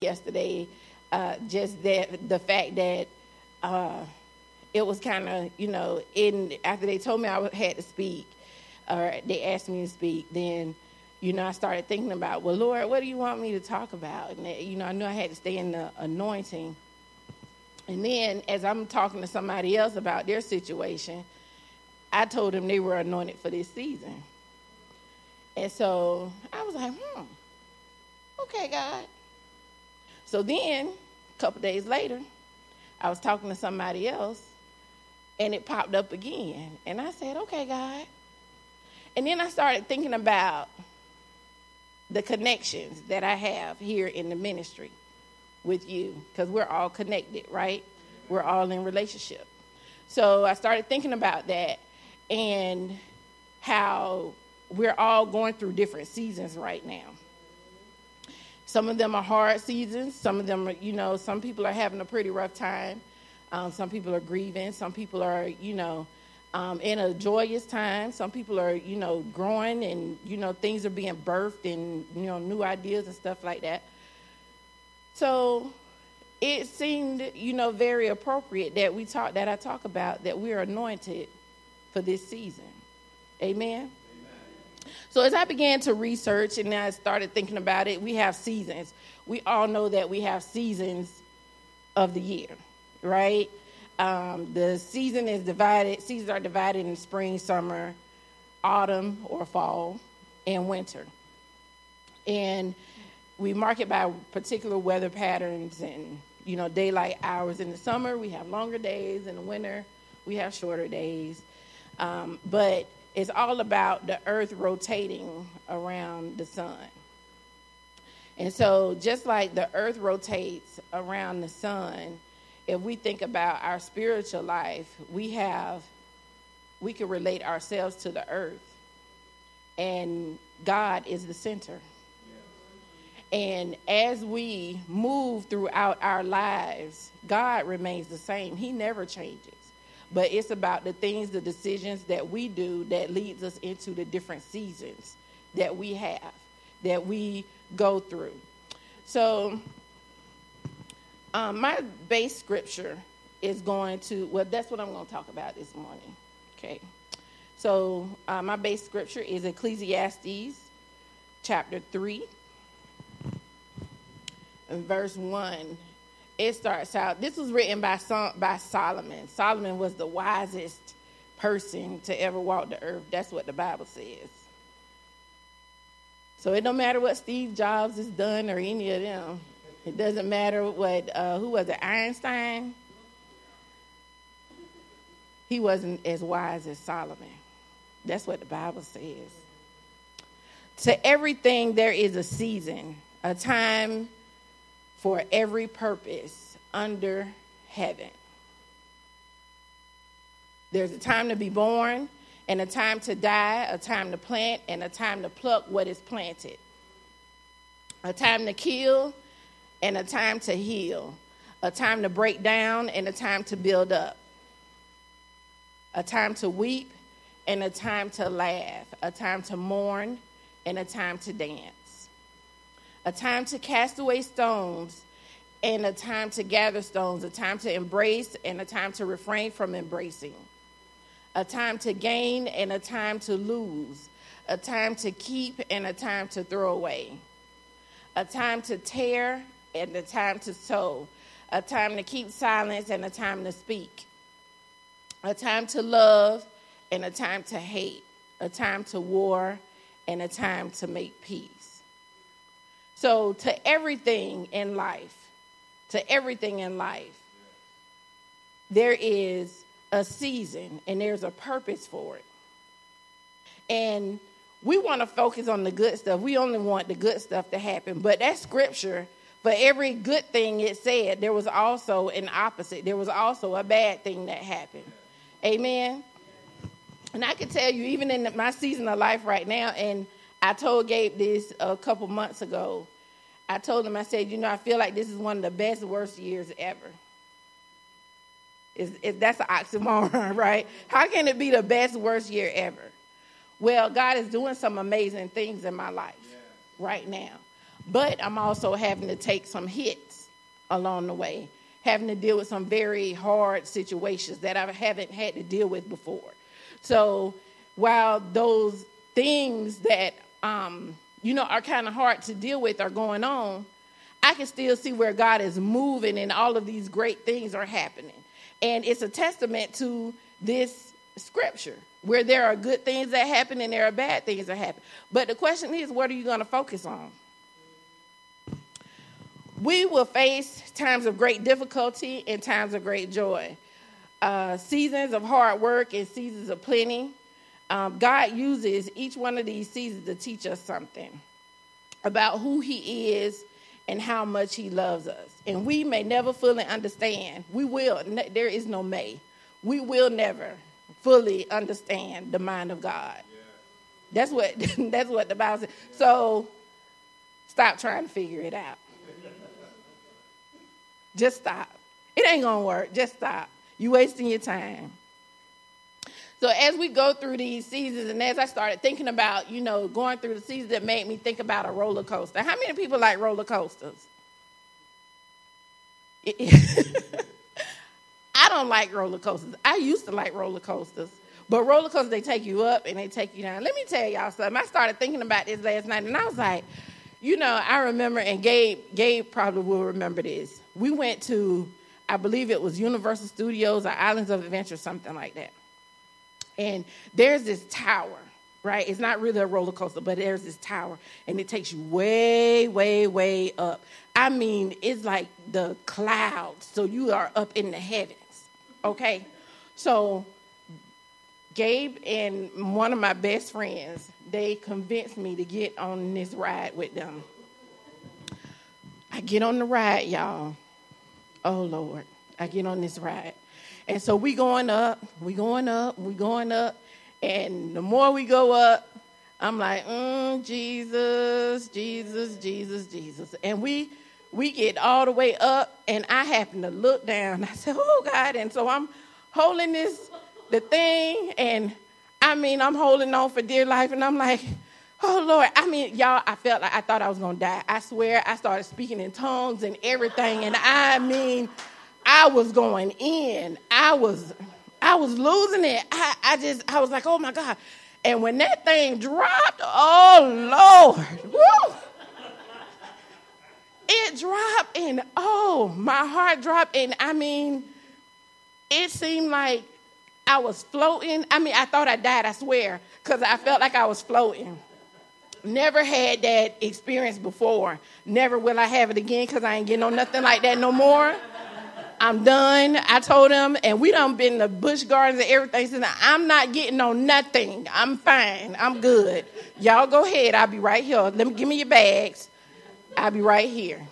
yesterday. Uh, just that the fact that uh, it was kind of you know in after they told me I had to speak or they asked me to speak, then you know I started thinking about well Lord, what do you want me to talk about? And you know I knew I had to stay in the anointing. And then as I'm talking to somebody else about their situation, I told them they were anointed for this season. And so I was like, hmm, okay, God. So then, a couple days later, I was talking to somebody else, and it popped up again. And I said, okay, God. And then I started thinking about the connections that I have here in the ministry with you, because we're all connected, right? We're all in relationship. So I started thinking about that and how we're all going through different seasons right now. Some of them are hard seasons. Some of them are, you know, some people are having a pretty rough time. Um, some people are grieving. Some people are, you know, um, in a joyous time. Some people are, you know, growing and, you know, things are being birthed and, you know, new ideas and stuff like that. So it seemed, you know, very appropriate that we talk, that I talk about that we're anointed for this season. Amen. So as I began to research and I started thinking about it, we have seasons. We all know that we have seasons of the year, right? Um, the season is divided. Seasons are divided in spring, summer, autumn, or fall, and winter. And we mark it by particular weather patterns and you know daylight hours. In the summer, we have longer days. In the winter, we have shorter days. Um, but it's all about the earth rotating around the sun. And so, just like the earth rotates around the sun, if we think about our spiritual life, we have, we can relate ourselves to the earth. And God is the center. And as we move throughout our lives, God remains the same. He never changes but it's about the things, the decisions that we do that leads us into the different seasons that we have, that we go through. So, um, my base scripture is going to, well, that's what I'm going to talk about this morning. Okay. So, uh, my base scripture is Ecclesiastes chapter 3, and verse 1 it starts out. This was written by by Solomon. Solomon was the wisest person to ever walk the earth. That's what the Bible says. So it don't matter what Steve Jobs has done or any of them. It doesn't matter what uh, who was it Einstein. He wasn't as wise as Solomon. That's what the Bible says. To everything there is a season, a time for every purpose under heaven. There's a time to be born, and a time to die, a time to plant, and a time to pluck what is planted. A time to kill, and a time to heal. A time to break down, and a time to build up. A time to weep, and a time to laugh. A time to mourn, and a time to dance a time to cast away stones, and a time to gather stones, a time to embrace, and a time to refrain from embracing, a time to gain, and a time to lose, a time to keep, and a time to throw away, a time to tear, and a time to sow, a time to keep silence, and a time to speak, a time to love, and a time to hate, a time to war, and a time to make peace. So, to everything in life, to everything in life, there is a season and there's a purpose for it. And we want to focus on the good stuff. We only want the good stuff to happen. But that scripture, for every good thing it said, there was also an opposite. There was also a bad thing that happened. Amen. And I can tell you, even in my season of life right now, and I told Gabe this a couple months ago. I told him, I said, you know, I feel like this is one of the best, worst years ever. Is, that's an oxymoron, right? How can it be the best, worst year ever? Well, God is doing some amazing things in my life yeah. right now. but I'm also having to take some hits along the way, having to deal with some very hard situations that I haven't had to deal with before. So while those things that um, you know are kind of hard to deal with are going on, I can still see where God is moving and all of these great things are happening. And it's a testament to this scripture where there are good things that happen and there are bad things that happen. But the question is, what are you going to focus on? We will face times of great difficulty and times of great joy, uh, seasons of hard work and seasons of plenty. Um, God uses each one of these seasons to teach us something about who He is and how much He loves us. And we may never fully understand. We will. There is no may. We will never fully understand the mind of God. That's what that's what the Bible says. So stop trying to figure it out. Just stop. It ain't gonna work. Just stop. You wasting your time. So as we go through these seasons, and as I started thinking about, you know, going through the seasons, that made me think about a roller coaster. How many people like roller coasters? I don't like roller coasters. I used to like roller coasters. But roller coasters, they take you up and they take you down. Let me tell y'all something. I started thinking about this last night and I was like, you know, I remember, and Gabe, Gabe probably will remember this. We went to, I believe it was Universal Studios or Islands of Adventure, something like that. And there's this tower, right? It's not really a roller coaster, but there's this tower, and it takes you way, way, way up. I mean, it's like the clouds, so you are up in the heavens, okay? So, Gabe and one of my best friends, they convinced me to get on this ride with them. I get on the ride, y'all. Oh Lord, I get on this ride. And so we going up, we going up, we going up. And the more we go up, I'm like, mm, Jesus, Jesus, Jesus, Jesus. And we we get all the way up, and I happen to look down. I said, Oh God. And so I'm holding this the thing, and I mean, I'm holding on for dear life, and I'm like, Oh Lord, I mean, y'all, I felt like I thought I was gonna die. I swear, I started speaking in tongues and everything, and I mean, I was going in. I was, I was losing it. I, I just, I was like, oh my God. And when that thing dropped, oh Lord, woo, it dropped, and oh, my heart dropped, and I mean, it seemed like I was floating. I mean, I thought I died, I swear, because I felt like I was floating. Never had that experience before. Never will I have it again because I ain't getting on nothing like that no more. I'm done. I told him, and we done been the Busch Gardens and everything. Said, I'm not getting on nothing. I'm fine. I'm good. Y'all go ahead. I'll be right here. Let me give me your bags. I'll be right here.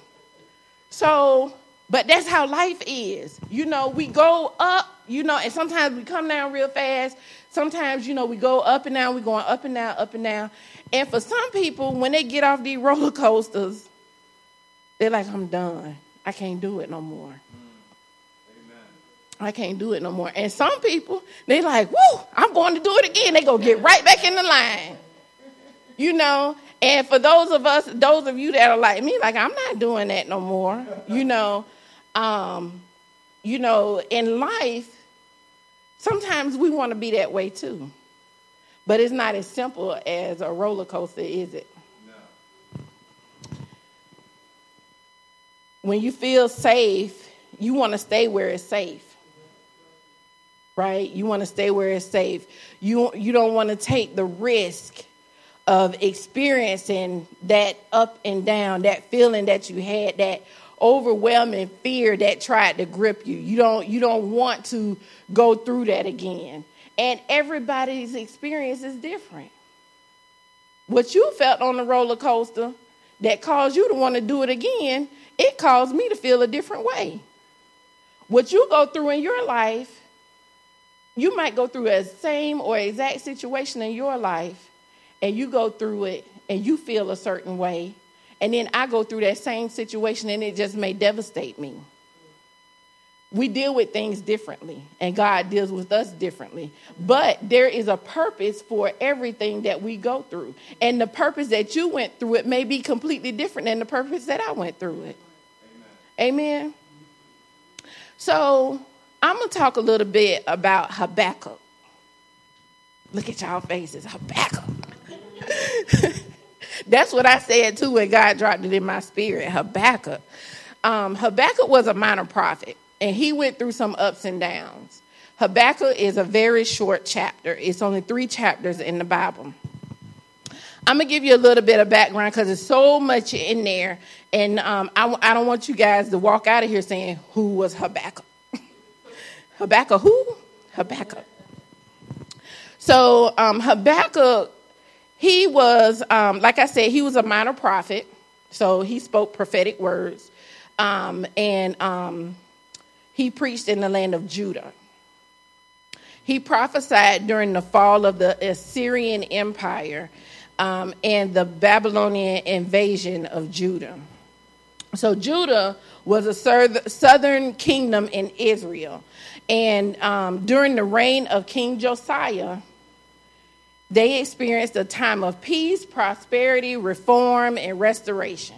So, but that's how life is. You know, we go up, you know, and sometimes we come down real fast. Sometimes, you know, we go up and down, we're going up and down, up and down. And for some people, when they get off these roller coasters, they're like, I'm done. I can't do it no more. I can't do it no more. And some people, they like, whoo, I'm going to do it again. They go get right back in the line. You know, and for those of us, those of you that are like me, like I'm not doing that no more. You know, um, you know, in life, sometimes we want to be that way too. But it's not as simple as a roller coaster, is it? No. When you feel safe, you want to stay where it's safe right? You want to stay where it's safe. You, you don't want to take the risk of experiencing that up and down, that feeling that you had, that overwhelming fear that tried to grip you. You don't, you don't want to go through that again. And everybody's experience is different. What you felt on the roller coaster that caused you to want to do it again, it caused me to feel a different way. What you go through in your life you might go through a same or exact situation in your life and you go through it and you feel a certain way and then I go through that same situation and it just may devastate me. we deal with things differently, and God deals with us differently. But there is a purpose for everything that we go through. And the purpose that you went through it may be completely different than the purpose that I went through it. Amen. Amen. So I'm going to talk a little bit about Habakkuk. Look at y'all faces. Habakkuk. That's what I said too when God dropped it in my spirit. Habakkuk. Um, Habakkuk was a minor prophet, and he went through some ups and downs. Habakkuk is a very short chapter, it's only three chapters in the Bible. I'm gonna give you a little bit of background because there's so much in there, and um, I, I don't want you guys to walk out of here saying, Who was Habakkuk? Habakkuk, who? Habakkuk. So um, Habakkuk, he was, um, like I said, he was a minor prophet. So he spoke prophetic words. Um, and um, he preached in the land of Judah. He prophesied during the fall of the Assyrian Empire um, and the Babylonian invasion of Judah. So Judah was a southern kingdom in Israel. And um, during the reign of King Josiah, they experienced a time of peace, prosperity, reform, and restoration.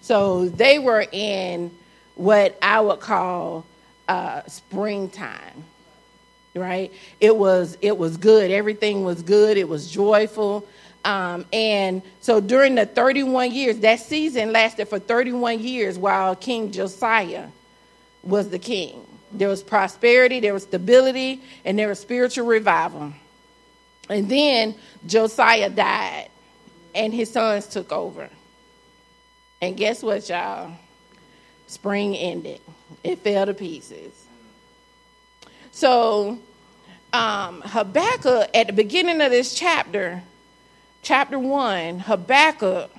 So they were in what I would call uh, springtime, right? It was it was good. Everything was good. It was joyful. Um, and so during the 31 years, that season lasted for 31 years while King Josiah was the king. There was prosperity, there was stability, and there was spiritual revival. And then Josiah died, and his sons took over. And guess what, y'all? Spring ended, it fell to pieces. So, um, Habakkuk, at the beginning of this chapter, chapter one, Habakkuk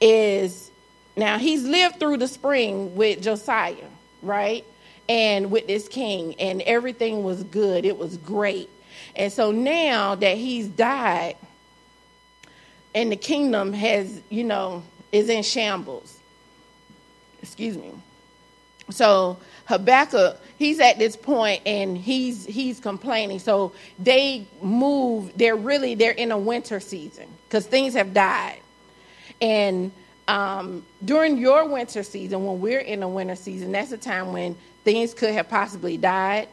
is now he's lived through the spring with Josiah, right? And with this king, and everything was good, it was great. And so now that he's died and the kingdom has, you know, is in shambles. Excuse me. So Habakkuk, he's at this point and he's he's complaining. So they move, they're really they're in a winter season because things have died. And um, during your winter season, when we're in a winter season, that's a time when things could have possibly died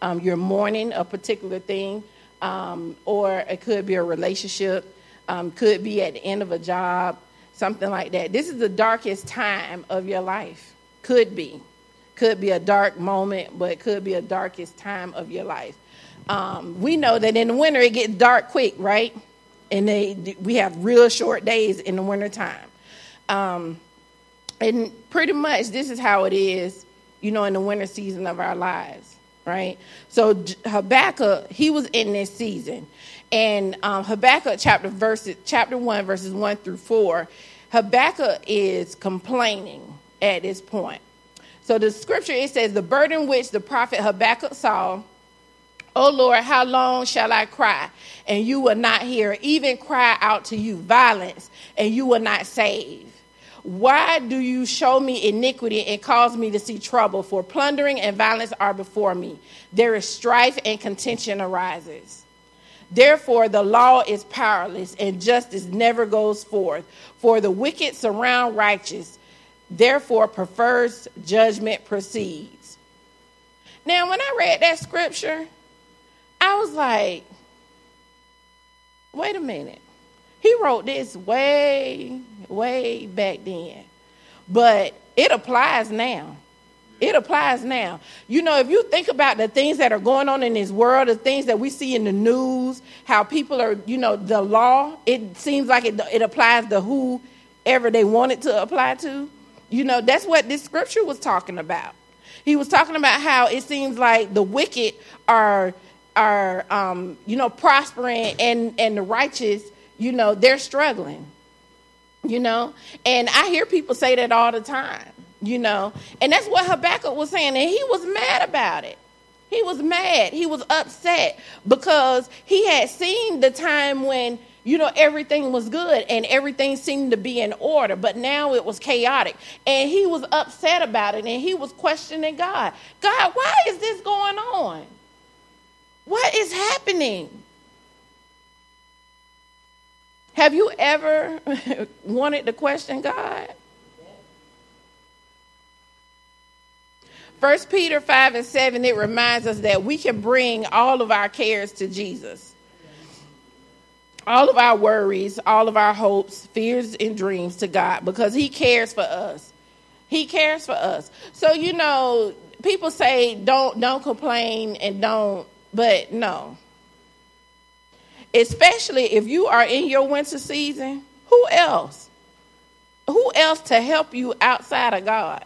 um, you're mourning a particular thing, um, or it could be a relationship, um, could be at the end of a job, something like that. This is the darkest time of your life. Could be. Could be a dark moment, but it could be a darkest time of your life. Um, we know that in the winter it gets dark quick, right? And they, we have real short days in the wintertime. Um, and pretty much this is how it is, you know, in the winter season of our lives right? So Habakkuk, he was in this season. And um, Habakkuk chapter verses, chapter one, verses one through four, Habakkuk is complaining at this point. So the scripture it says, the burden which the prophet Habakkuk saw, O Lord, how long shall I cry, and you will not hear, even cry out to you violence, and you will not save? Why do you show me iniquity and cause me to see trouble? For plundering and violence are before me. There is strife and contention arises. Therefore, the law is powerless and justice never goes forth. For the wicked surround righteous. Therefore, prefers judgment proceeds. Now, when I read that scripture, I was like, wait a minute. He wrote this way, way back then. But it applies now. It applies now. You know, if you think about the things that are going on in this world, the things that we see in the news, how people are, you know, the law, it seems like it, it applies to whoever they want it to apply to. You know, that's what this scripture was talking about. He was talking about how it seems like the wicked are are um, you know prospering and and the righteous you know, they're struggling, you know, and I hear people say that all the time, you know, and that's what Habakkuk was saying, and he was mad about it. He was mad. He was upset because he had seen the time when, you know, everything was good and everything seemed to be in order, but now it was chaotic. And he was upset about it and he was questioning God God, why is this going on? What is happening? Have you ever wanted to question God? First Peter 5 and 7, it reminds us that we can bring all of our cares to Jesus. All of our worries, all of our hopes, fears, and dreams to God because He cares for us. He cares for us. So, you know, people say don't don't complain and don't, but no. Especially if you are in your winter season, who else? Who else to help you outside of God?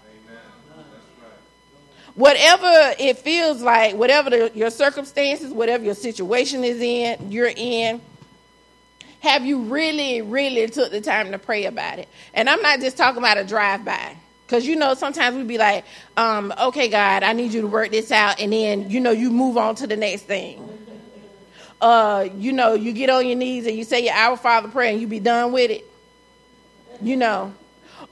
whatever it feels like, whatever the, your circumstances, whatever your situation is in, you're in, have you really, really took the time to pray about it? And I'm not just talking about a drive by. Because, you know, sometimes we'd be like, um, okay, God, I need you to work this out. And then, you know, you move on to the next thing. Uh, you know, you get on your knees and you say your Our Father prayer and you be done with it. You know,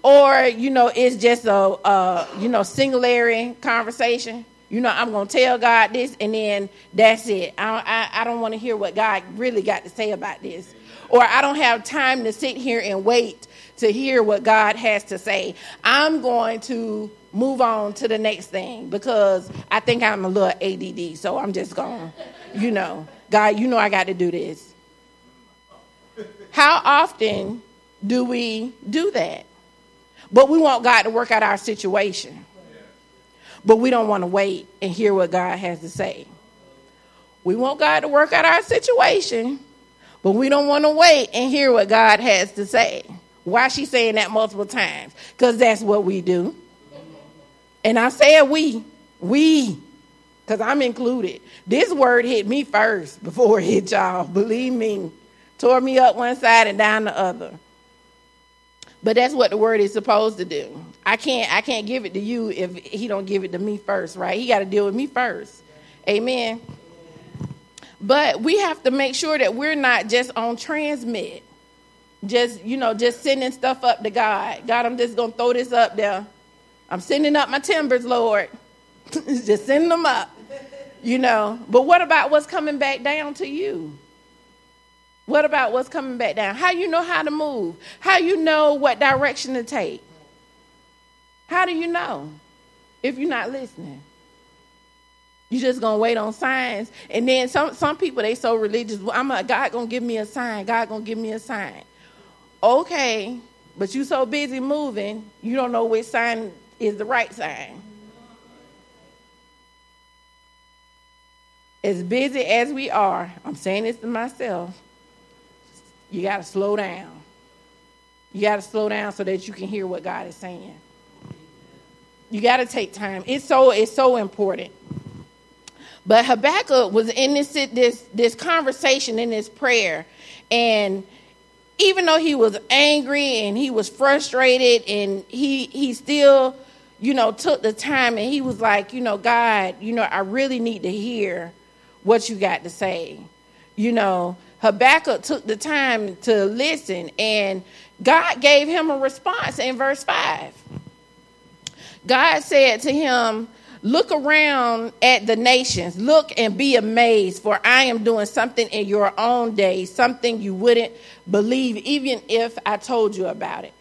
or you know it's just a, a you know singularity conversation. You know i'm to tell god this and then that's it. I, I, I don't want to hear what god really got to say about this. Or i don't have time to sit here and wait to hear what god has to say. I'm going to move on to the next thing because i think i'm a little ADD so i'm just going you know god you know i got to do this how often do we do that but we want God to work out our situation. But we don't want to wait and hear what God has to say. We want God to work out our situation, but we don't want to wait and hear what God has to say. Why she saying that multiple times? Because that's what we do. And I said we, we, because I'm included. This word hit me first before it hit y'all. Believe me. Tore me up one side and down the other. But that's what the word is supposed to do. I can't I can't give it to you if he don't give it to me first, right? He got to deal with me first. Amen. But we have to make sure that we're not just on transmit. Just, you know, just sending stuff up to God. God, I'm just going to throw this up there. I'm sending up my timbers, Lord. just sending them up. You know, but what about what's coming back down to you? What about what's coming back down? How you know how to move? How you know what direction to take? How do you know if you're not listening? You just gonna wait on signs, and then some some people they so religious. Well, I'm a God gonna give me a sign. God gonna give me a sign. Okay, but you so busy moving, you don't know which sign is the right sign. As busy as we are, I'm saying this to myself you got to slow down. You got to slow down so that you can hear what God is saying. You got to take time. It's so it's so important. But Habakkuk was in this this this conversation in this prayer, and even though he was angry and he was frustrated, and he he still, you know, took the time and he was like, you know, God, you know, I really need to hear what you got to say. You know, Habakkuk took the time to listen, and God gave him a response in verse 5. God said to him, Look around at the nations, look and be amazed, for I am doing something in your own day, something you wouldn't believe, even if I told you about it.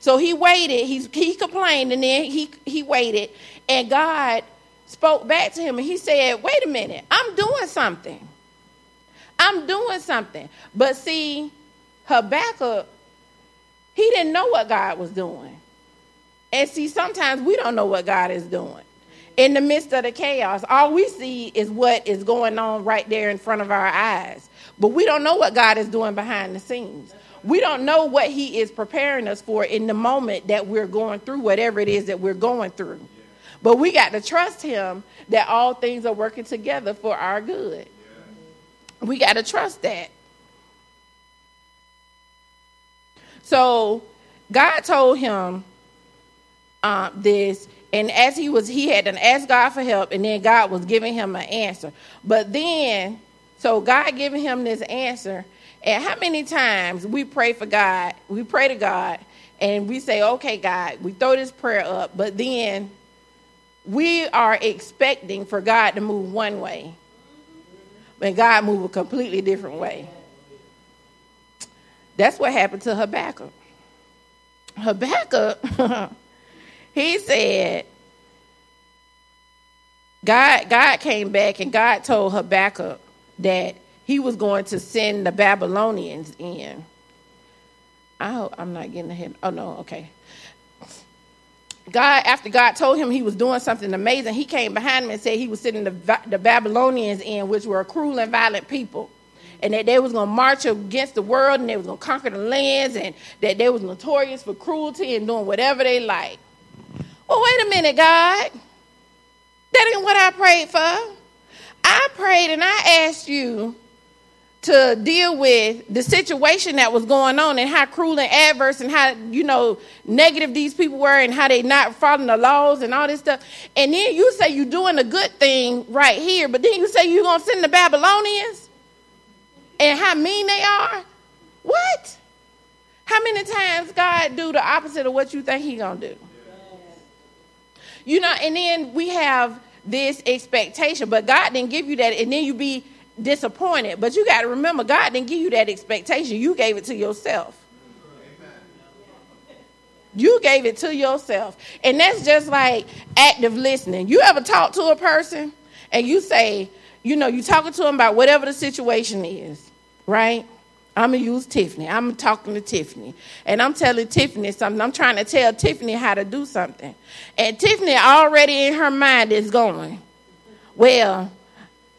So he waited, he, he complained, and then he, he waited, and God spoke back to him, and he said, Wait a minute, I'm doing something. I'm doing something. But see, Habakkuk, he didn't know what God was doing. And see, sometimes we don't know what God is doing. In the midst of the chaos, all we see is what is going on right there in front of our eyes. But we don't know what God is doing behind the scenes. We don't know what He is preparing us for in the moment that we're going through whatever it is that we're going through. But we got to trust Him that all things are working together for our good. We got to trust that. So God told him uh, this, and as he was, he had to ask God for help, and then God was giving him an answer. But then, so God giving him this answer, And how many times we pray for God, we pray to God, and we say, okay, God, we throw this prayer up, but then we are expecting for God to move one way, but God move a completely different way. That's what happened to Habakkuk. Habakkuk, he said, God, God came back and God told Habakkuk that he was going to send the Babylonians in. I hope I'm not getting ahead. Oh no, okay. God, after God told him he was doing something amazing, he came behind him and said he was sending the, the Babylonians in, which were a cruel and violent people, and that they was going to march against the world and they was going to conquer the lands, and that they was notorious for cruelty and doing whatever they like. Well, wait a minute, God. That ain't what I prayed for. I prayed and I asked you to deal with the situation that was going on and how cruel and adverse and how you know negative these people were and how they not following the laws and all this stuff. And then you say you're doing a good thing right here but then you say you're going to send the babylonians? And how mean they are? What? How many times god do the opposite of what you think he going to do? You know and then we have this expectation but god didn't give you that and then you be disappointed. But you got to remember, God didn't give you that expectation. You gave it to yourself. You gave it to yourself. And that's just like active listening. You ever talk to a person and you say, you know, you talking to them about whatever the situation is, right? I'm gonna use Tiffany. I'm talking to Tiffany, and I'm telling Tiffany something. I'm trying to tell Tiffany how to do something, and Tiffany already in her mind is going, well,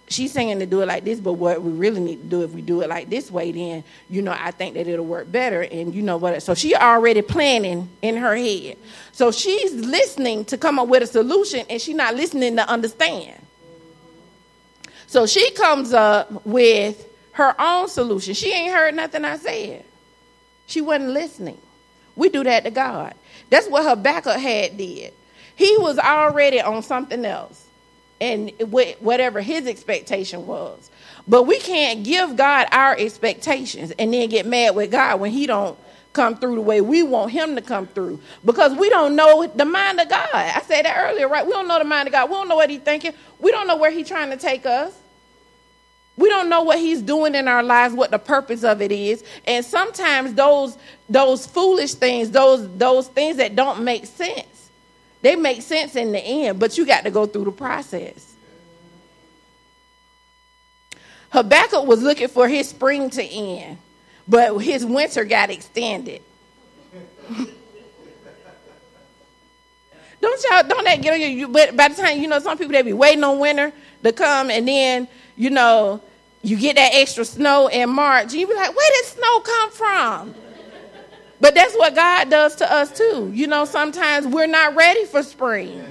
she's saying to do it like this, but what we really need to do if we do it like this way, then you know I think that it'll work better. And you know what? So she already planning in her head. So she's listening to come up with a solution, and she's not listening to understand. So she comes up with her own solution. She ain't heard nothing I said. She wasn't listening. We do that to God. That's what Habakkuk had did. He was already on something else and whatever his expectation was. But we can't give God our expectations and then get mad with God when he don't come through the way we want him to come through because we don't know the mind of God. I said that earlier, right? We don't know the mind of God. We don't know what he's thinking. We don't know where he's trying to take us. We don't know what he's doing in our lives, what the purpose of it is. And sometimes those those foolish things, those those things that don't make sense they make sense in the end, but you got to go through the process. Habakkuk was looking for his spring to end, but his winter got extended. don't y'all don't that get on you? But by the time you know, some people they be waiting on winter to come, and then you know you get that extra snow in March, and you be like, where did snow come from? But that's what God does to us too. You know, sometimes we're not ready for spring.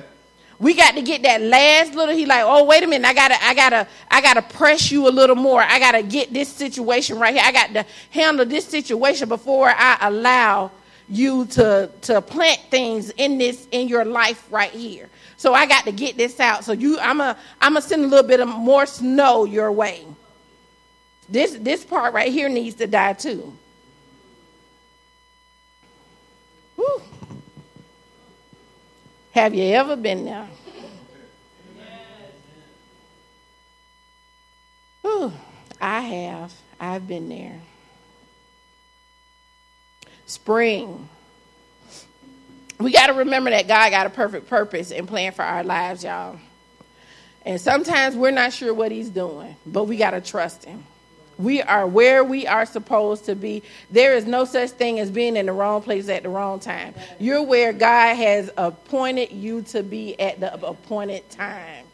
We got to get that last little. He like, oh wait a minute, I gotta, I gotta, I gotta press you a little more. I gotta get this situation right here. I got to handle this situation before I allow you to to plant things in this in your life right here. So I got to get this out. So you, I'm a, I'm gonna send a little bit of more snow your way. This this part right here needs to die too. Have you ever been there? I have. I've been there. Spring. We got to remember that God got a perfect purpose and plan for our lives, y'all. And sometimes we're not sure what He's doing, but we got to trust Him. We are where we are supposed to be. There is no such thing as being in the wrong place at the wrong time. You're where God has appointed you to be at the appointed time.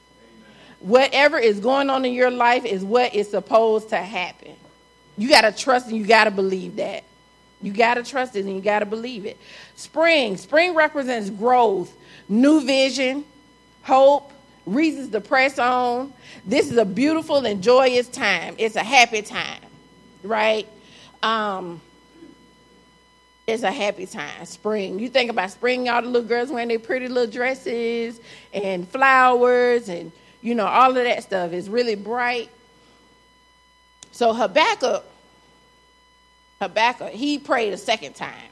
Whatever is going on in your life is what is supposed to happen. You got to trust and you got to believe that. You got to trust it and you got to believe it. Spring. Spring represents growth, new vision, hope, reasons to press on. This is a beautiful and joyous time. It's a happy time, right? Um, it's a happy time. Spring. You think about spring, all the little girls wearing their pretty little dresses and flowers and you know all of that stuff is really bright. So Habakkuk Habakkuk, he prayed a second time.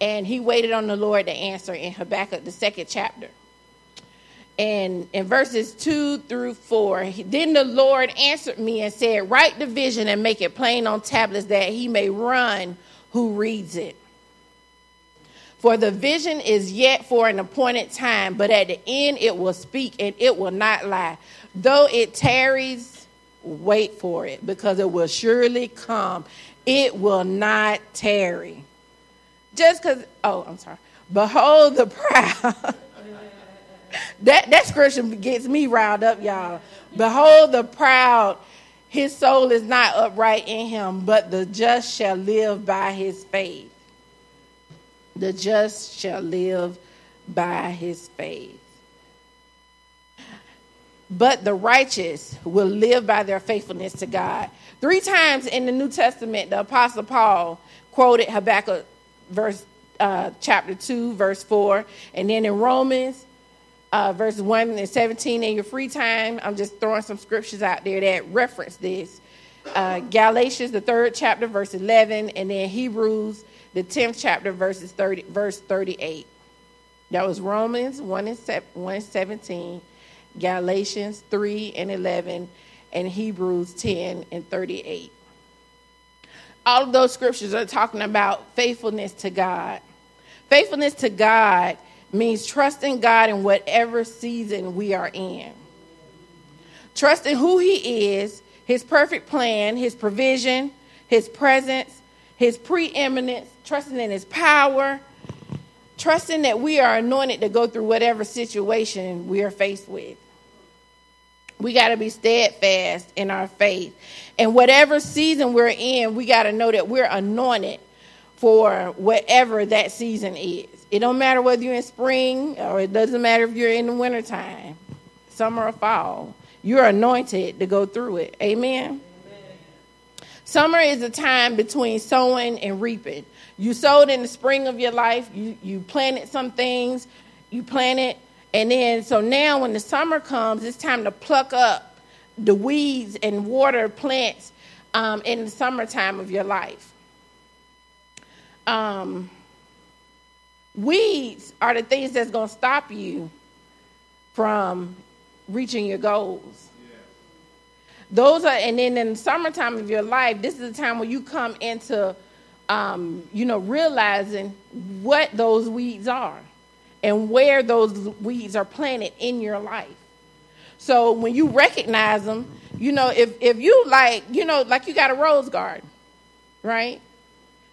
And he waited on the Lord to answer in Habakkuk, the second chapter. And in verses 2 through 4, then the Lord answered me and said, Write the vision and make it plain on tablets that he may run who reads it. For the vision is yet for an appointed time, but at the end it will speak and it will not lie. Though it tarries, wait for it, because it will surely come. It will not tarry. Just because, oh, I'm sorry. Behold the proud. that, that scripture gets me riled up, y'all. Behold the proud. His soul is not upright in him, but the just shall live by his faith. The just shall live by his faith. But the righteous will live by their faithfulness to God. Three times in the New Testament, the Apostle Paul quoted Habakkuk verse uh, chapter 2, verse 4. And then in Romans, uh, verses 1 and 17, in your free time, I'm just throwing some scriptures out there that reference this. Uh, Galatians, the third chapter, verse 11, and then Hebrews, the 10th chapter, verses 30, verse 38. That was Romans 1 and, 1 and 17, Galatians 3 and 11, and Hebrews 10 and 38. All of those scriptures are talking about faithfulness to God. Faithfulness to God means trusting God in whatever season we are in. Trusting who He is, His perfect plan, His provision, His presence, His preeminence, trusting in His power, trusting that we are anointed to go through whatever situation we are faced with. We got to be steadfast in our faith. And whatever season we're in, we got to know that we're anointed for whatever that season is. It don't matter whether you're in spring or it doesn't matter if you're in the wintertime, summer or fall. You're anointed to go through it. Amen. Summer is a time between sowing and reaping. You sowed in the spring of your life, you, you planted some things, you planted, and then so now when the summer comes, it's time to pluck up the weeds and water plants um, in the summertime of your life. Um, weeds are the things that's going to stop you from reaching your goals. Those are, and then in the summertime of your life, this is the time when you come into, um, you know, realizing what those weeds are and where those weeds are planted in your life. So when you recognize them, you know, if, if you like, you know, like you got a rose garden, right?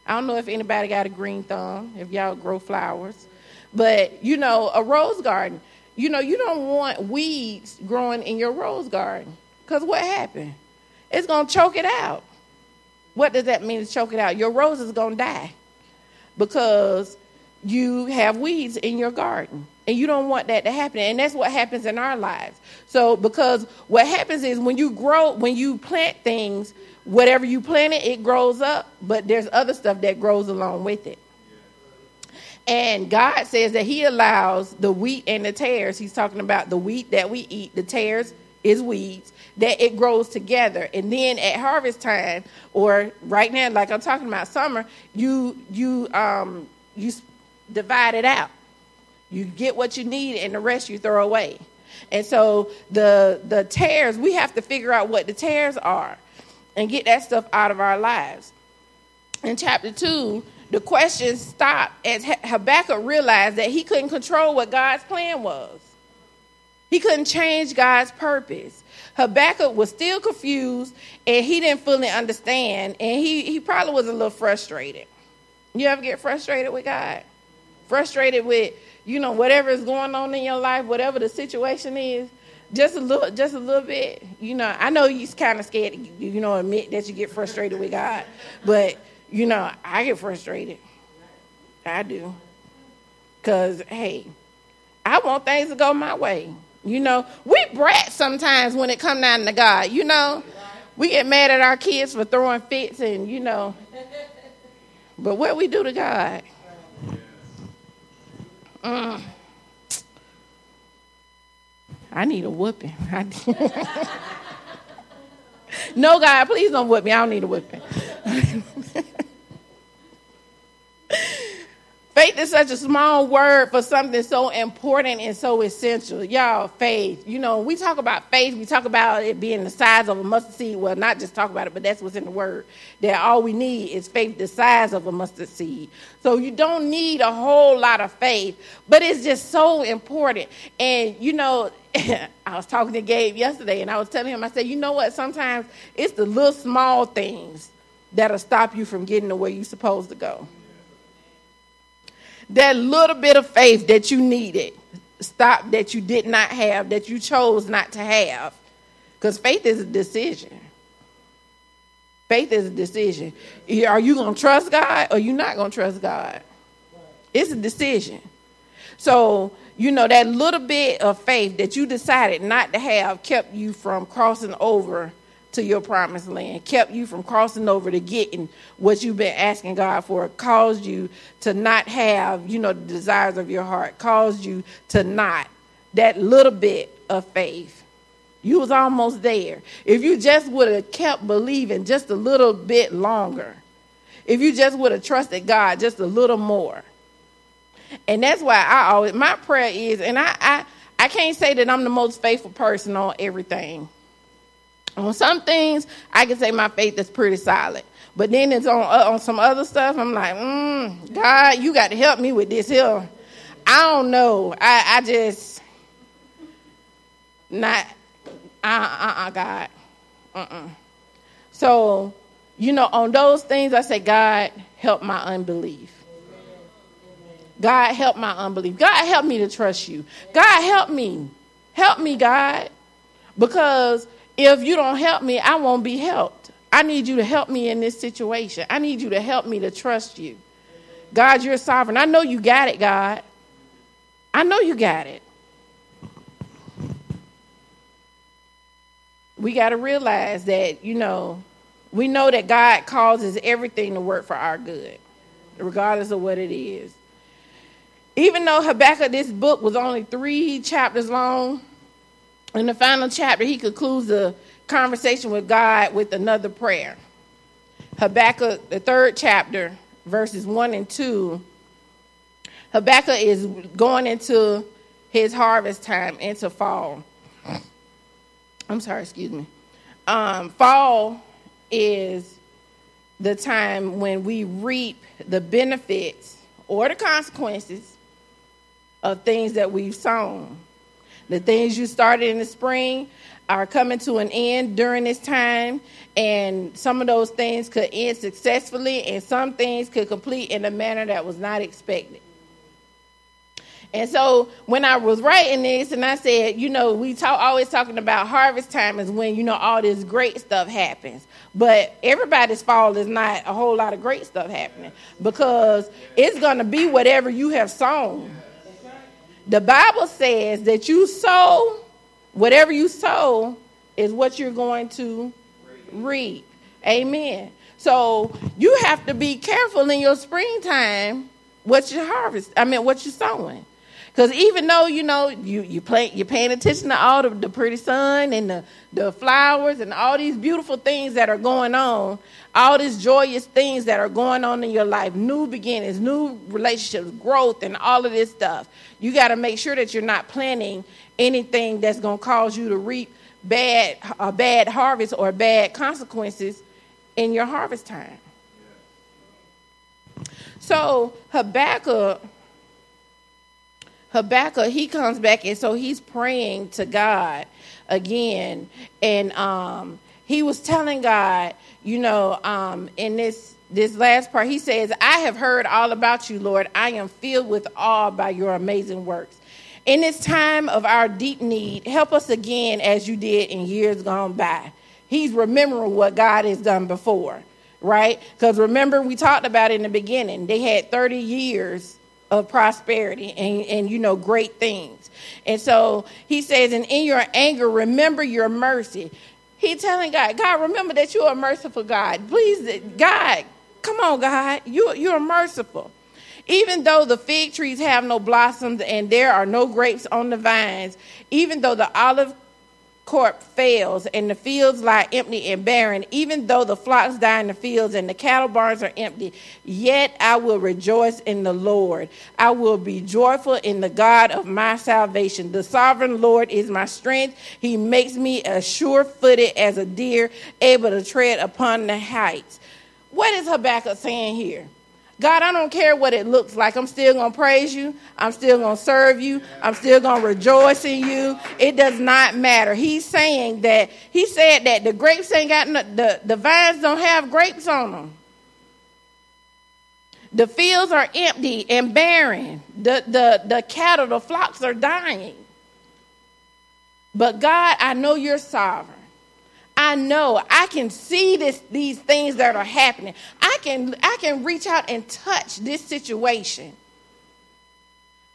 I don't know if anybody got a green thumb, if y'all grow flowers, but you know, a rose garden, you know, you don't want weeds growing in your rose garden because what happened? It's going to choke it out. What does that mean to choke it out? Your rose is going to die because you have weeds in your garden. And you don't want that to happen. And that's what happens in our lives. So, because what happens is when you grow, when you plant things, whatever you plant it, it grows up, but there's other stuff that grows along with it. And God says that He allows the wheat and the tares. He's talking about the wheat that we eat, the tares is weeds, that it grows together. And then at harvest time, or right now, like I'm talking about summer, you you um you divide it out. You get what you need, and the rest you throw away. And so the the tares, we have to figure out what the tares are and get that stuff out of our lives. In chapter 2, the questions stopped as Habakkuk realized that he couldn't control what God's plan was. He couldn't change God's purpose. Habakkuk was still confused and he didn't fully understand, and he, he probably was a little frustrated. You ever get frustrated with God? Frustrated with, you know, whatever is going on in your life, whatever the situation is? Just a little, just a little bit. You know, I know you're kind of scared to, you know, admit that you get frustrated with God, but you know, I get frustrated. I do, cause hey, I want things to go my way. You know, we brat sometimes when it come down to God. You know, we get mad at our kids for throwing fits, and you know, but what we do to God. Mm. I need a whooping. no, God, please don't whip me. I don't need a whooping. faith is such a small word for something so important and so essential. Y'all, faith. You know, we talk about faith, we talk about it being the size of a mustard seed. Well, not just talk about it, but that's what's in the word. That all we need is faith the size of a mustard seed. So you don't need a whole lot of faith, but it's just so important. And, you know, I was talking to Gabe yesterday and I was telling him, I said, you know what? Sometimes it's the little small things that'll stop you from getting to where you're supposed to go that little bit of faith that you needed, stop that you did not have, that you chose not to have. Because faith is a decision. Faith is a decision. Are you going to trust God or you not going to trust God? It's a decision. So, you know, that little bit of faith that you decided not to have kept you from crossing over to your promised land, kept you from crossing over to getting what you've been asking God for, caused you to not have, you know, the desires of your heart, caused you to not that little bit of faith. You was almost there. If you just would have kept believing just a little bit longer, if you just would have trusted God just a little more. And that's why I always my prayer is, and I I, I can't say that I'm the most faithful person on everything. On some things, I can say my faith is pretty solid. But then it's on uh, on some other stuff. I'm like, mm, God, you got to help me with this here. I don't know. I, I just not. Uh uh uh God. Uh uh. So, you know, on those things, I say, God, help my unbelief. God, help my unbelief. God, help me to trust you. God, help me. Help me, God. Because if you don't help me, I won't be helped. I need you to help me in this situation. I need you to help me to trust you. God, you're sovereign. I know you got it, God. I know you got it. We got to realize that, you know, we know that God causes everything to work for our good, regardless of what it is. Even though Habakkuk, this book was only three chapters long, in the final chapter, he concludes the conversation with God with another prayer. Habakkuk, the third chapter, verses 1 and 2. Habakkuk is going into his harvest time, into fall. I'm sorry, excuse me. Um, fall is the time when we reap the benefits or the consequences of things that we've sown. The things you started in the spring are coming to an end during this time, and some of those things could end successfully, and some things could complete in a manner that was not expected. And so when I was writing this, and I said, you know, we talk always talking about harvest time is when you know all this great stuff happens, but everybody's fall is not a whole lot of great stuff happening because it's going to be whatever you have sown. The Bible says that you sow, whatever you sow is what you're going to reap. Amen. So you have to be careful in your springtime what you harvest. I mean, what you're sowing. Because even though you know you you play, you're paying attention to all the, the pretty sun and the, the flowers and all these beautiful things that are going on, all these joyous things that are going on in your life, new beginnings, new relationships, growth, and all of this stuff. You got to make sure that you're not planting anything that's going to cause you to reap bad a bad harvest or bad consequences in your harvest time. So Habakkuk Habakkuk, he comes back and so he's praying to God again. And um, he was telling God, you know, um, in this this last part, he says, I have heard all about you, Lord. I am filled with awe by your amazing works. In this time of our deep need, help us again as you did in years gone by. He's remembering what God has done before, right? Because remember, we talked about in the beginning, they had 30 years of prosperity and, and you know great things. And so he says and in your anger remember your mercy. He telling god god remember that you are merciful god. Please god come on god. You, you're merciful. Even though the fig trees have no blossoms and there are no grapes on the vines even though the olive corp fails and the fields lie empty and barren, even though the flocks die in the fields and the cattle barns are empty, yet I will rejoice in the Lord. I will be joyful in the God of my salvation. The sovereign Lord is my strength. He makes me as sure footed as a deer, able to tread upon the heights. What is Habakkuk saying here? God, I don't care what it looks like. I'm still going to praise you. I'm still going to serve you. I'm still going to rejoice in you. It does not matter. He's saying that, he said that the grapes ain't got, no, the, the vines don't have grapes on them. The fields are empty and barren. The, the, the cattle, the flocks are dying. But God, I know you're sovereign. I know I can see this, these things that are happening. Can, I can reach out and touch this situation.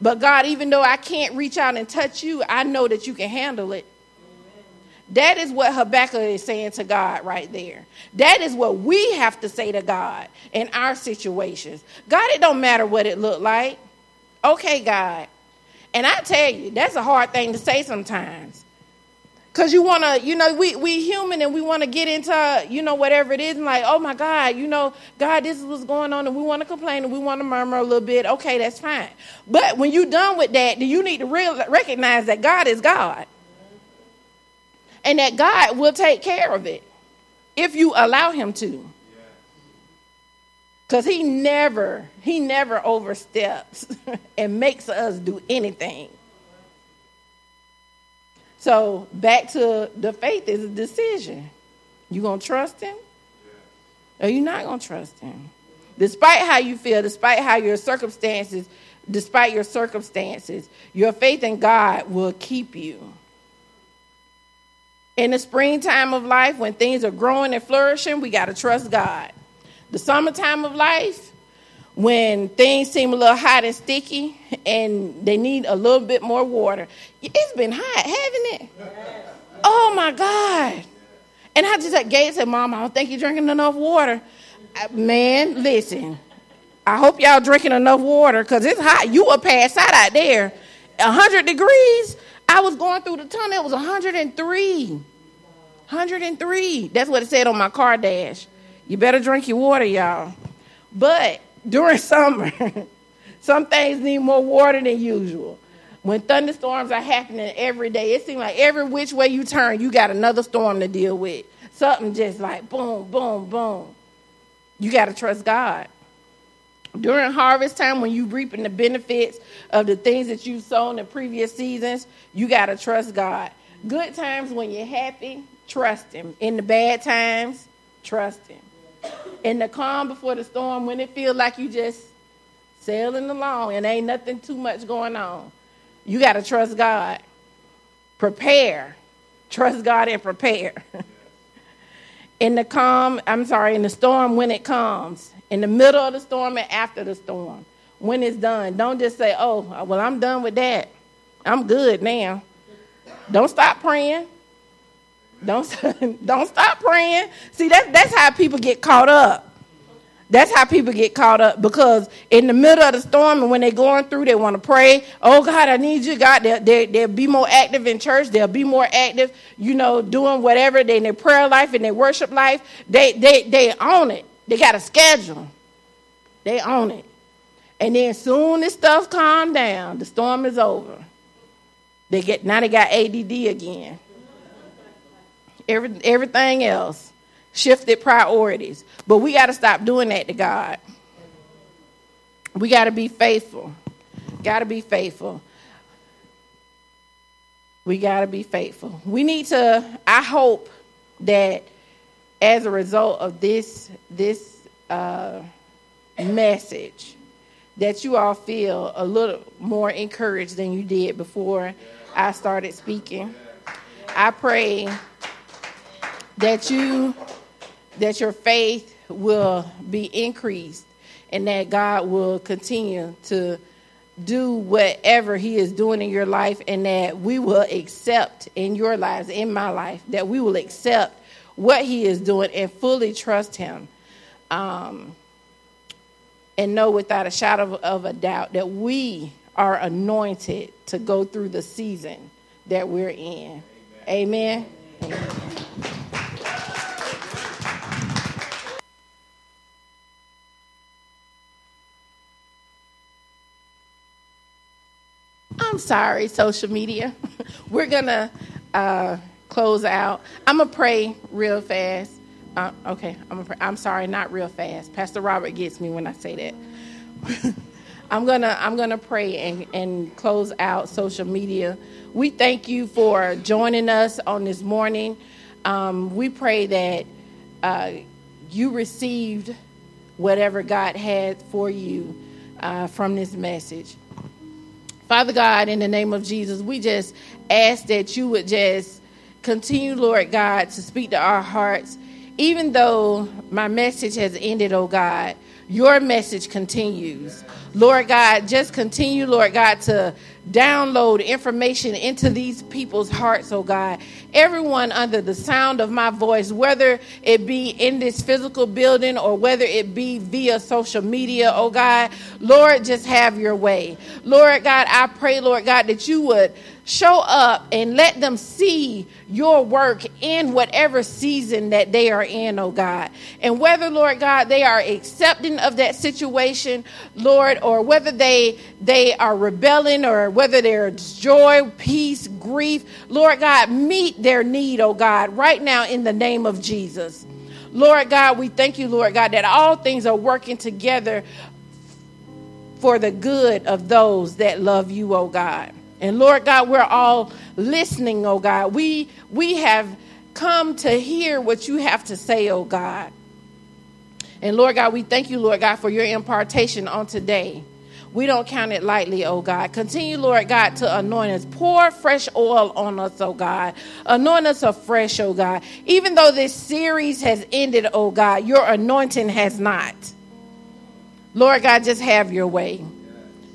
But God, even though I can't reach out and touch you, I know that you can handle it. That is what Habakkuk is saying to God right there. That is what we have to say to God in our situations. God, it don't matter what it looked like. Okay, God. And I tell you, that's a hard thing to say sometimes. Cause you wanna, you know, we we human and we wanna get into, you know, whatever it is, and like, oh my God, you know, God, this is what's going on, and we wanna complain and we wanna murmur a little bit. Okay, that's fine. But when you're done with that, then you need to real, recognize that God is God, and that God will take care of it if you allow Him to. Cause He never, He never oversteps and makes us do anything. So back to the faith is a decision. You gonna trust him? Or you not gonna trust him? Despite how you feel, despite how your circumstances, despite your circumstances, your faith in God will keep you. In the springtime of life, when things are growing and flourishing, we gotta trust God. The summertime of life, when things seem a little hot and sticky and they need a little bit more water. It's been hot, haven't it? Oh my God. And I just like Gabe said, Mom, I don't think you're drinking enough water. Uh, man, listen. I hope y'all drinking enough water because it's hot. You will pass out out there. 100 degrees. I was going through the tunnel. It was 103. 103. That's what it said on my car dash. You better drink your water, y'all. But during summer, some things need more water than usual. When thunderstorms are happening every day, it seems like every which way you turn, you got another storm to deal with. Something just like boom, boom, boom. You got to trust God. During harvest time, when you're reaping the benefits of the things that you've sown in previous seasons, you got to trust God. Good times when you're happy, trust Him. In the bad times, trust Him in the calm before the storm, when it feels like you just sailing along and ain't nothing too much going on, you got to trust God. Prepare. Trust God and prepare. in the calm, I'm sorry, in the storm when it comes, in the middle of the storm and after the storm, when it's done. Don't just say, oh, well, I'm done with that. I'm good now. Don't stop praying. Don't don't stop praying. See, that's that's how people get caught up. That's how people get caught up because in the middle of the storm and when they're going through, they want to pray. Oh God, I need you, God. They'll, they, they'll be more active in church. They'll be more active, you know, doing whatever they in their prayer life and their worship life. They they they own it. They got a schedule. They own it. And then soon as stuff calm down, the storm is over. They get now they got ADD again every, everything else, shifted priorities. But we got to stop doing that to God. We got to be faithful. Got to be faithful. We got to be faithful. We need to, I hope that as a result of this, this uh, message, that you all feel a little more encouraged than you did before I started speaking. I pray that you that your faith will be increased and that God will continue to do whatever he is doing in your life and that we will accept in your lives in my life that we will accept what he is doing and fully trust him um, and know without a shadow of, of a doubt that we are anointed to go through the season that we're in Amen. I'm sorry, social media. We're going to uh, close out. I'm going to pray real fast. Uh, okay, I'm, pray. I'm sorry, not real fast. Pastor Robert gets me when I say that. I'm gonna I'm gonna pray and, and close out social media. We thank you for joining us on this morning. Um, we pray that uh, you received whatever God had for you uh, from this message. Father God, in the name of Jesus, we just ask that you would just continue, Lord God, to speak to our hearts. Even though my message has ended, oh God, your message continues. Lord God, just continue, Lord God, to download information into these people's hearts, oh God. Everyone under the sound of my voice, whether it be in this physical building or whether it be via social media, oh God, Lord, just have your way. Lord God, I pray, Lord God, that you would show up and let them see your work in whatever season that they are in, oh God. And whether, Lord God, they are accepting of that situation, Lord, or whether they they are rebelling or whether there's joy, peace, grief, Lord God, meet their need, oh God, right now in the name of Jesus. Lord God, we thank you, Lord God, that all things are working together for the good of those that love you, oh God. And Lord God, we're all listening, oh God. We we have come to hear what you have to say, oh God. And Lord God, we thank you, Lord God, for your impartation on today. We don't count it lightly, oh God. Continue, Lord God, to anoint us. Pour fresh oil on us, oh God. Anoint us afresh, oh God. Even though this series has ended, oh God, your anointing has not. Lord God, just have your way.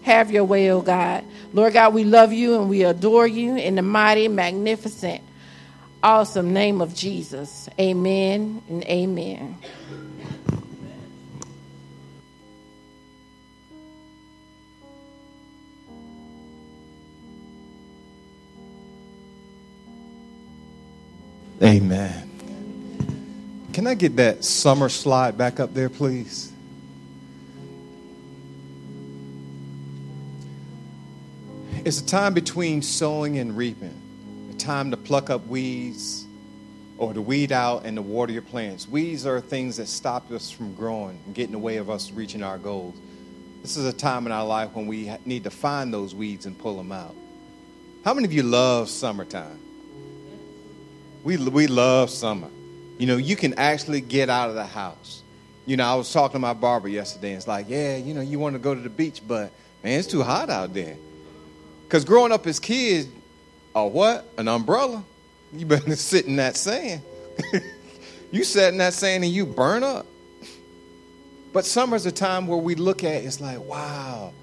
Have your way, oh God. Lord God, we love you and we adore you in the mighty, magnificent, awesome name of Jesus. Amen and amen. Amen. Can I get that summer slide back up there, please? It's a time between sowing and reaping, a time to pluck up weeds or to weed out and to water your plants. Weeds are things that stop us from growing and get in the way of us reaching our goals. This is a time in our life when we need to find those weeds and pull them out. How many of you love summertime? We, we love summer. You know, you can actually get out of the house. You know, I was talking to my barber yesterday, and it's like, yeah, you know, you want to go to the beach, but man, it's too hot out there. Because growing up as kids, a what? An umbrella? You better sit in that sand. you sit in that sand and you burn up. But summer's a time where we look at it's like, wow,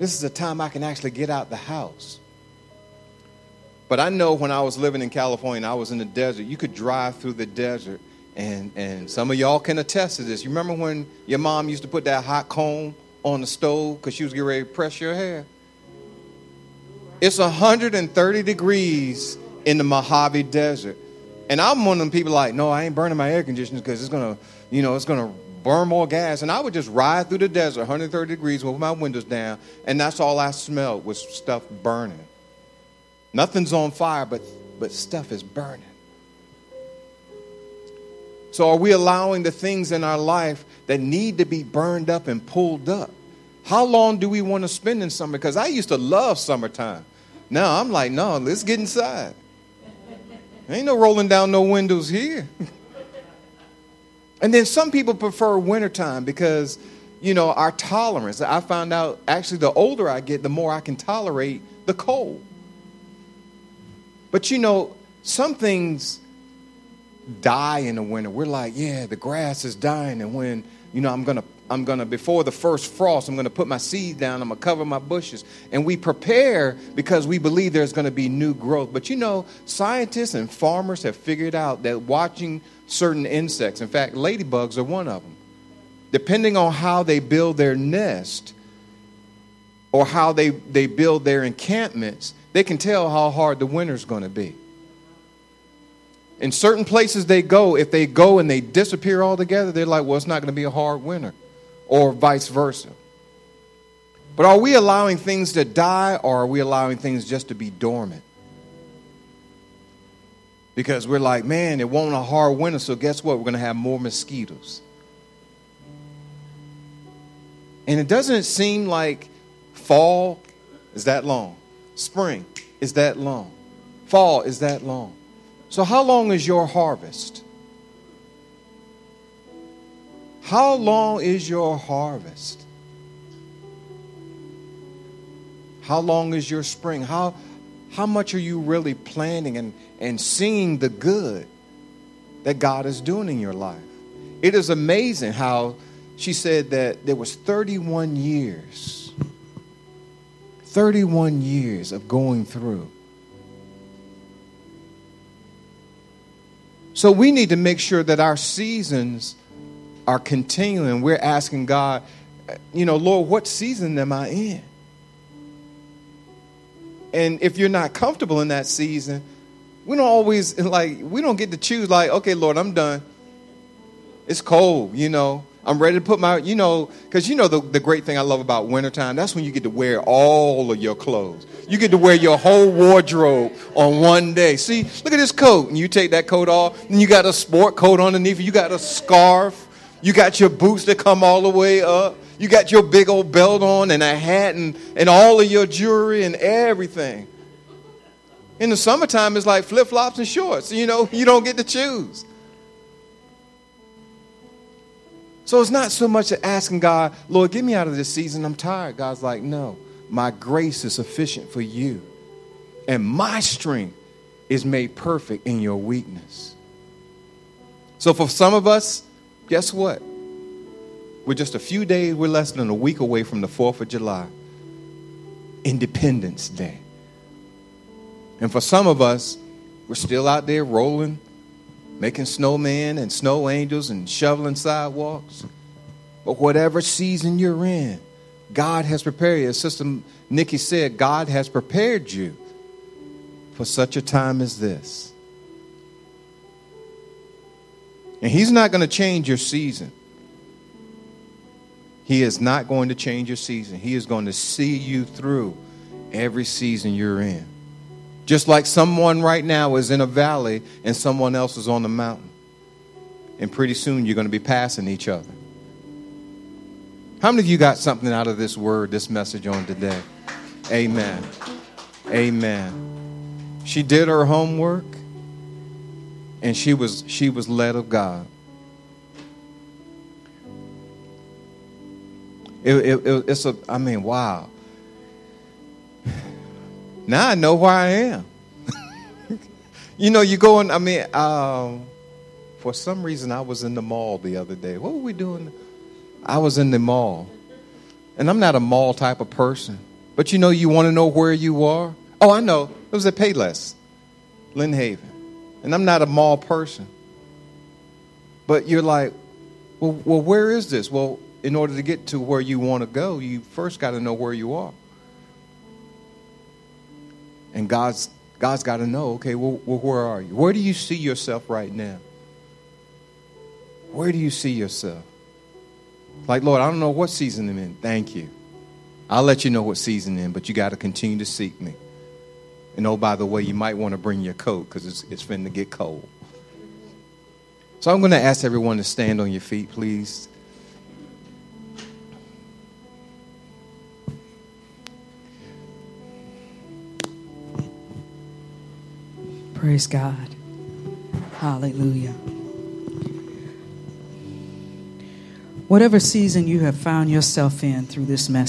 this is a time I can actually get out the house. But I know when I was living in California, I was in the desert. You could drive through the desert, and, and some of y'all can attest to this. You remember when your mom used to put that hot comb on the stove because she was getting ready to press your hair? It's 130 degrees in the Mojave Desert. And I'm one of them people like, no, I ain't burning my air conditioners because it's gonna, you know, it's gonna burn more gas. And I would just ride through the desert, 130 degrees, with my windows down, and that's all I smelled was stuff burning. Nothing's on fire, but but stuff is burning. So are we allowing the things in our life that need to be burned up and pulled up? How long do we want to spend in summer? Because I used to love summertime. Now I'm like, no, let's get inside. Ain't no rolling down no windows here. and then some people prefer wintertime because, you know, our tolerance. I found out actually the older I get, the more I can tolerate the cold. But you know, some things die in the winter. We're like, yeah, the grass is dying, and when you know, I'm gonna I'm going to, before the first frost, I'm going to put my seed down. I'm going to cover my bushes. And we prepare because we believe there's going to be new growth. But you know, scientists and farmers have figured out that watching certain insects, in fact, ladybugs are one of them, depending on how they build their nest or how they, they build their encampments, they can tell how hard the winter's going to be. In certain places they go, if they go and they disappear altogether, they're like, well, it's not going to be a hard winter, or vice versa. But are we allowing things to die, or are we allowing things just to be dormant? Because we're like, man, it won't a hard winter, so guess what? We're going to have more mosquitoes. And it doesn't seem like fall is that long, spring is that long, fall is that long. So, how long is your harvest? How long is your harvest? How long is your spring? How, how much are you really planning and, and seeing the good that God is doing in your life? It is amazing how she said that there was 31 years 31 years of going through so we need to make sure that our seasons are continuing we're asking god you know lord what season am i in and if you're not comfortable in that season we don't always like we don't get to choose like okay lord i'm done it's cold you know I'm ready to put my, you know, because you know the, the great thing I love about wintertime, that's when you get to wear all of your clothes. You get to wear your whole wardrobe on one day. See, look at this coat. And you take that coat off, and you got a sport coat underneath, you got a scarf, you got your boots that come all the way up, you got your big old belt on, and a hat, and, and all of your jewelry and everything. In the summertime, it's like flip flops and shorts. You know, you don't get to choose. So it's not so much asking God, Lord, get me out of this season. I'm tired. God's like, no, my grace is sufficient for you. And my strength is made perfect in your weakness. So for some of us, guess what? We're just a few days, we're less than a week away from the 4th of July, Independence Day. And for some of us, we're still out there rolling making snowmen and snow angels and shoveling sidewalks. But whatever season you're in, God has prepared you. As Sister Nikki said, God has prepared you for such a time as this. And He's not going to change your season. He is not going to change your season. He is going to see you through every season you're in. Just like someone right now is in a valley and someone else is on the mountain. And pretty soon you're going to be passing each other. How many of you got something out of this word, this message on today? Amen. Amen. She did her homework and she was she was led of God. It, it, it, it's a I mean, wow. Now I know where I am. you know, you go in, I mean, um, for some reason I was in the mall the other day. What were we doing? I was in the mall. And I'm not a mall type of person. But you know, you want to know where you are? Oh, I know. It was at Payless, Lynn Haven. And I'm not a mall person. But you're like, well, well, where is this? Well, in order to get to where you want to go, you first got to know where you are. And God's, God's got to know, okay, well, well, where are you? Where do you see yourself right now? Where do you see yourself? Like, Lord, I don't know what season I'm in. Thank you. I'll let you know what season I'm in, but you got to continue to seek me. And oh, by the way, you might want to bring your coat because it's, it's finna get cold. So I'm going to ask everyone to stand on your feet, please. Praise God. Hallelujah. Whatever season you have found yourself in through this message,